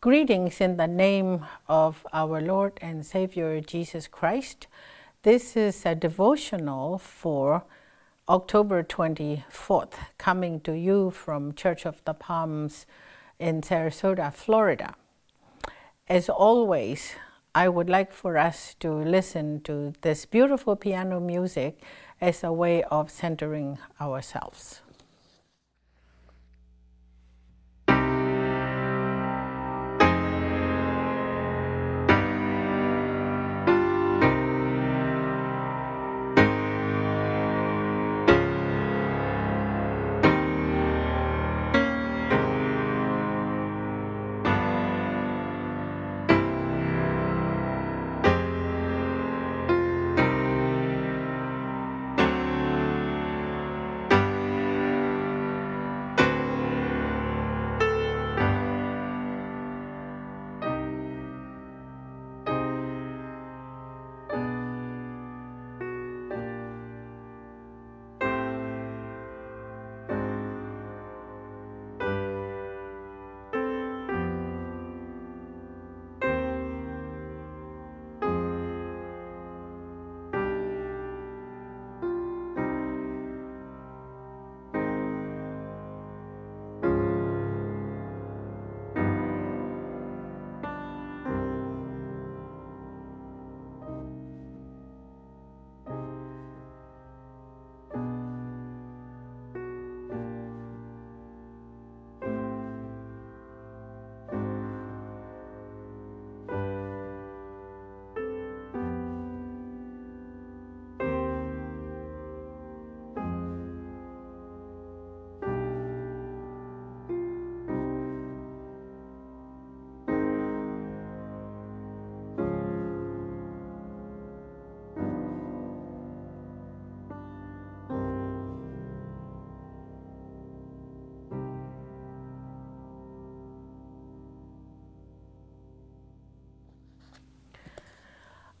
Greetings in the name of our Lord and Savior Jesus Christ. This is a devotional for October 24th, coming to you from Church of the Palms in Sarasota, Florida. As always, I would like for us to listen to this beautiful piano music as a way of centering ourselves.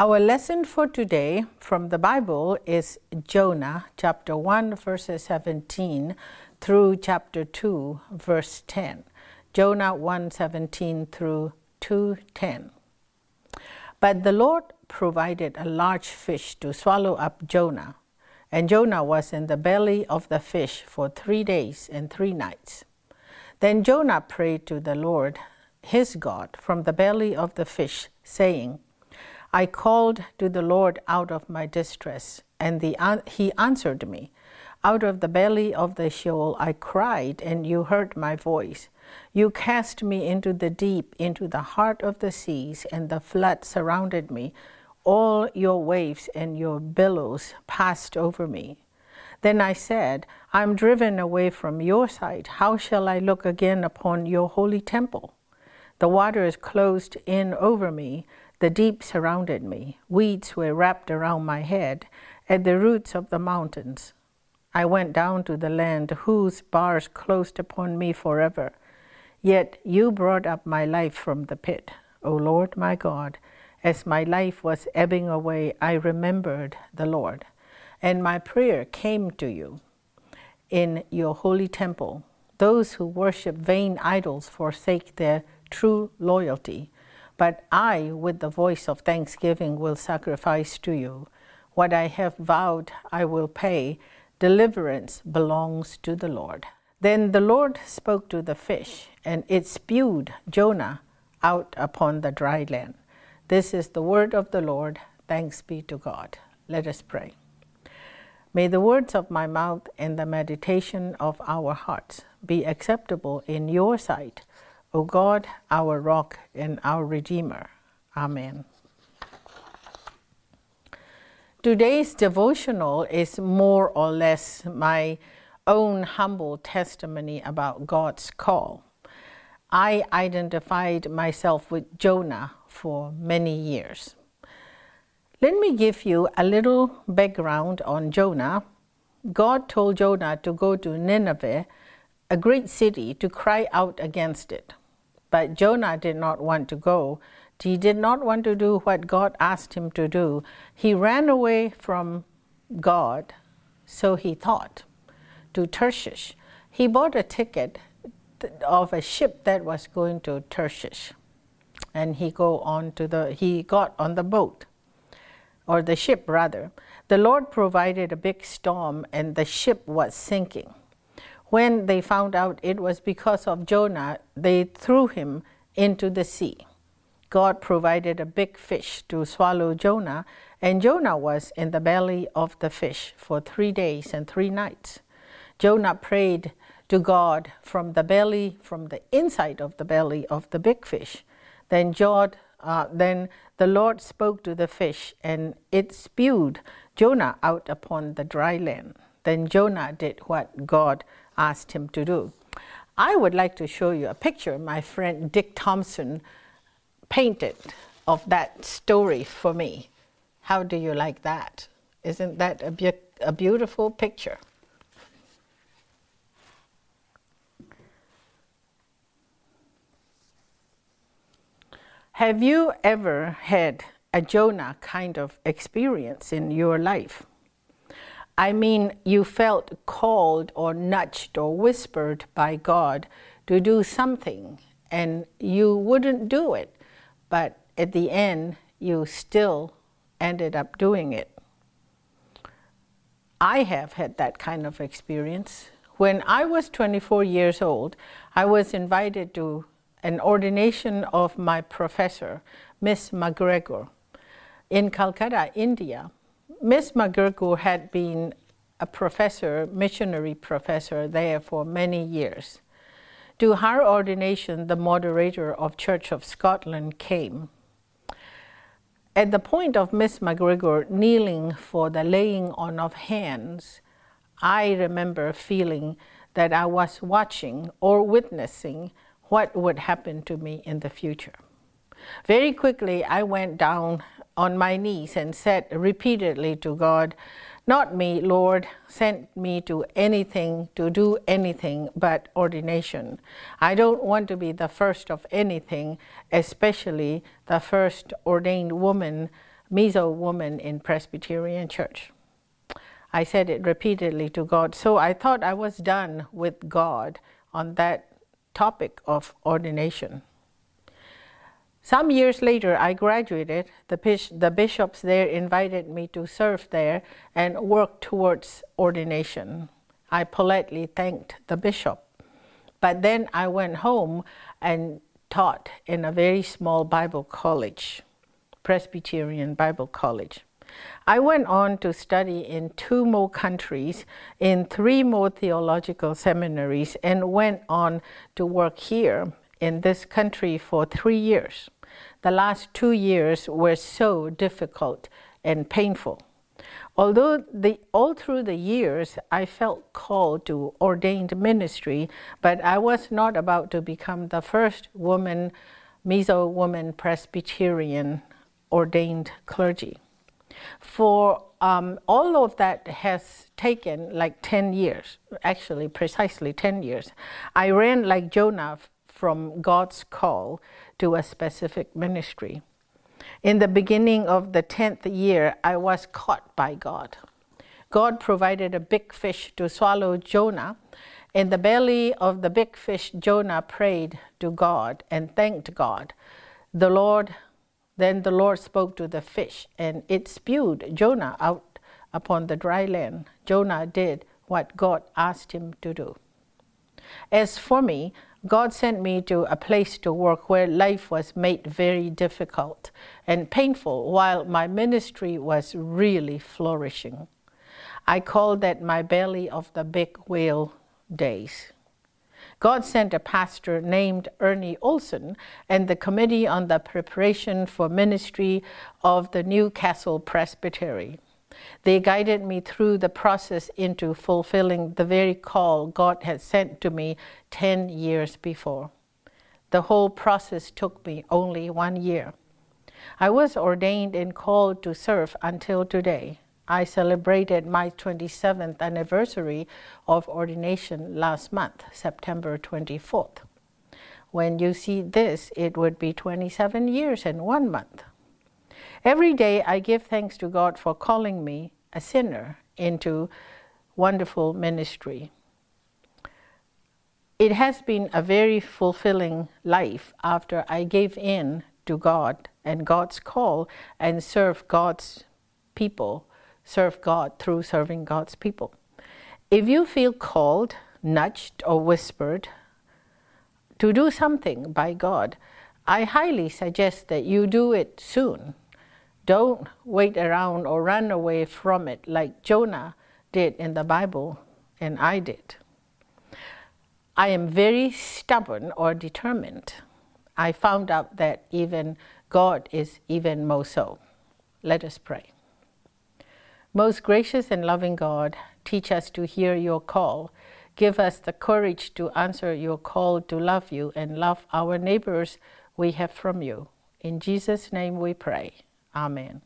Our lesson for today from the Bible is Jonah chapter 1, verses 17 through chapter 2, verse 10. Jonah 1 17 through 2 10. But the Lord provided a large fish to swallow up Jonah, and Jonah was in the belly of the fish for three days and three nights. Then Jonah prayed to the Lord his God from the belly of the fish, saying, I called to the Lord out of my distress, and the, he answered me. Out of the belly of the Sheol I cried, and you heard my voice. You cast me into the deep, into the heart of the seas, and the flood surrounded me. All your waves and your billows passed over me. Then I said, I am driven away from your sight. How shall I look again upon your holy temple? The waters closed in over me. The deep surrounded me. Weeds were wrapped around my head at the roots of the mountains. I went down to the land whose bars closed upon me forever. Yet you brought up my life from the pit, O Lord my God. As my life was ebbing away, I remembered the Lord, and my prayer came to you in your holy temple. Those who worship vain idols forsake their true loyalty. But I, with the voice of thanksgiving, will sacrifice to you. What I have vowed, I will pay. Deliverance belongs to the Lord. Then the Lord spoke to the fish, and it spewed Jonah out upon the dry land. This is the word of the Lord. Thanks be to God. Let us pray. May the words of my mouth and the meditation of our hearts be acceptable in your sight O God, our rock and our redeemer. Amen. Today's devotional is more or less my own humble testimony about God's call. I identified myself with Jonah for many years. Let me give you a little background on Jonah. God told Jonah to go to Nineveh, a great city, to cry out against it. But Jonah did not want to go. He did not want to do what God asked him to do. He ran away from God, so he thought, to Tarshish. He bought a ticket of a ship that was going to Tarshish. and he go on to the he got on the boat or the ship rather. The Lord provided a big storm and the ship was sinking. When they found out it was because of Jonah, they threw him into the sea. God provided a big fish to swallow Jonah, and Jonah was in the belly of the fish for three days and three nights. Jonah prayed to God from the belly, from the inside of the belly of the big fish. Then God, uh, then the Lord spoke to the fish, and it spewed Jonah out upon the dry land. Then Jonah did what God asked him to do. I would like to show you a picture my friend Dick Thompson painted of that story for me. How do you like that? Isn't that a, be- a beautiful picture? Have you ever had a Jonah kind of experience in your life? I mean, you felt called or nudged or whispered by God to do something and you wouldn't do it, but at the end, you still ended up doing it. I have had that kind of experience. When I was 24 years old, I was invited to an ordination of my professor, Miss McGregor, in Calcutta, India. Miss McGregor had been a professor, missionary professor there for many years. To her ordination, the moderator of Church of Scotland came. At the point of Miss McGregor kneeling for the laying on of hands, I remember feeling that I was watching or witnessing what would happen to me in the future. Very quickly, I went down on my knees and said repeatedly to God, Not me, Lord, send me to anything, to do anything but ordination. I don't want to be the first of anything, especially the first ordained woman, Mizo woman in Presbyterian Church. I said it repeatedly to God, so I thought I was done with God on that topic of ordination. Some years later, I graduated. The, the, bishops there invited me to serve there and work towards ordination. I politely thanked the bishop. But then I went home and taught in a very small Bible college, Presbyterian Bible College. I went on to study in two more countries, in three more theological seminaries, and went on to work here in this country for three years. The last two years were so difficult and painful. Although the, all through the years I felt called to ordained ministry, but I was not about to become the first woman, Mizo woman Presbyterian ordained clergy. For um, all of that has taken like 10 years, actually, precisely 10 years. I ran like Jonah from God's call to a specific ministry. In the beginning of the 10th year, I was caught by God. God provided a big fish to swallow Jonah. In the belly of the big fish, Jonah prayed to God and thanked God. The Lord then the Lord spoke to the fish, and it spewed Jonah out upon the dry land. Jonah did what God asked him to do. As for me, God sent me to a place to work where life was made very difficult and painful while my ministry was really flourishing. I called that my belly of the big whale days. God sent a pastor named Ernie Olson and the Committee on the Preparation for Ministry of the Newcastle Presbytery. They guided me through the process into fulfilling the very call God had sent to me 10 years before. The whole process took me only one year. I was ordained and called to serve until today. I celebrated my 27th anniversary of ordination last month, September 24th. When you see this, it would be 27 years and one month. Every day I give thanks to God for calling me, a sinner, into wonderful ministry. It has been a very fulfilling life after I gave in to God and God's call and serve God's people, serve God through serving God's people. If you feel called, nudged, or whispered to do something by God, I highly suggest that you do it soon. Don't wait around or run away from it like Jonah did in the Bible and I did. I am very stubborn or determined. I found out that even God is even more so. Let us pray. Most gracious and loving God, teach us to hear your call. Give us the courage to answer your call to love you and love our neighbors we have from you. In Jesus' name we pray. Amen.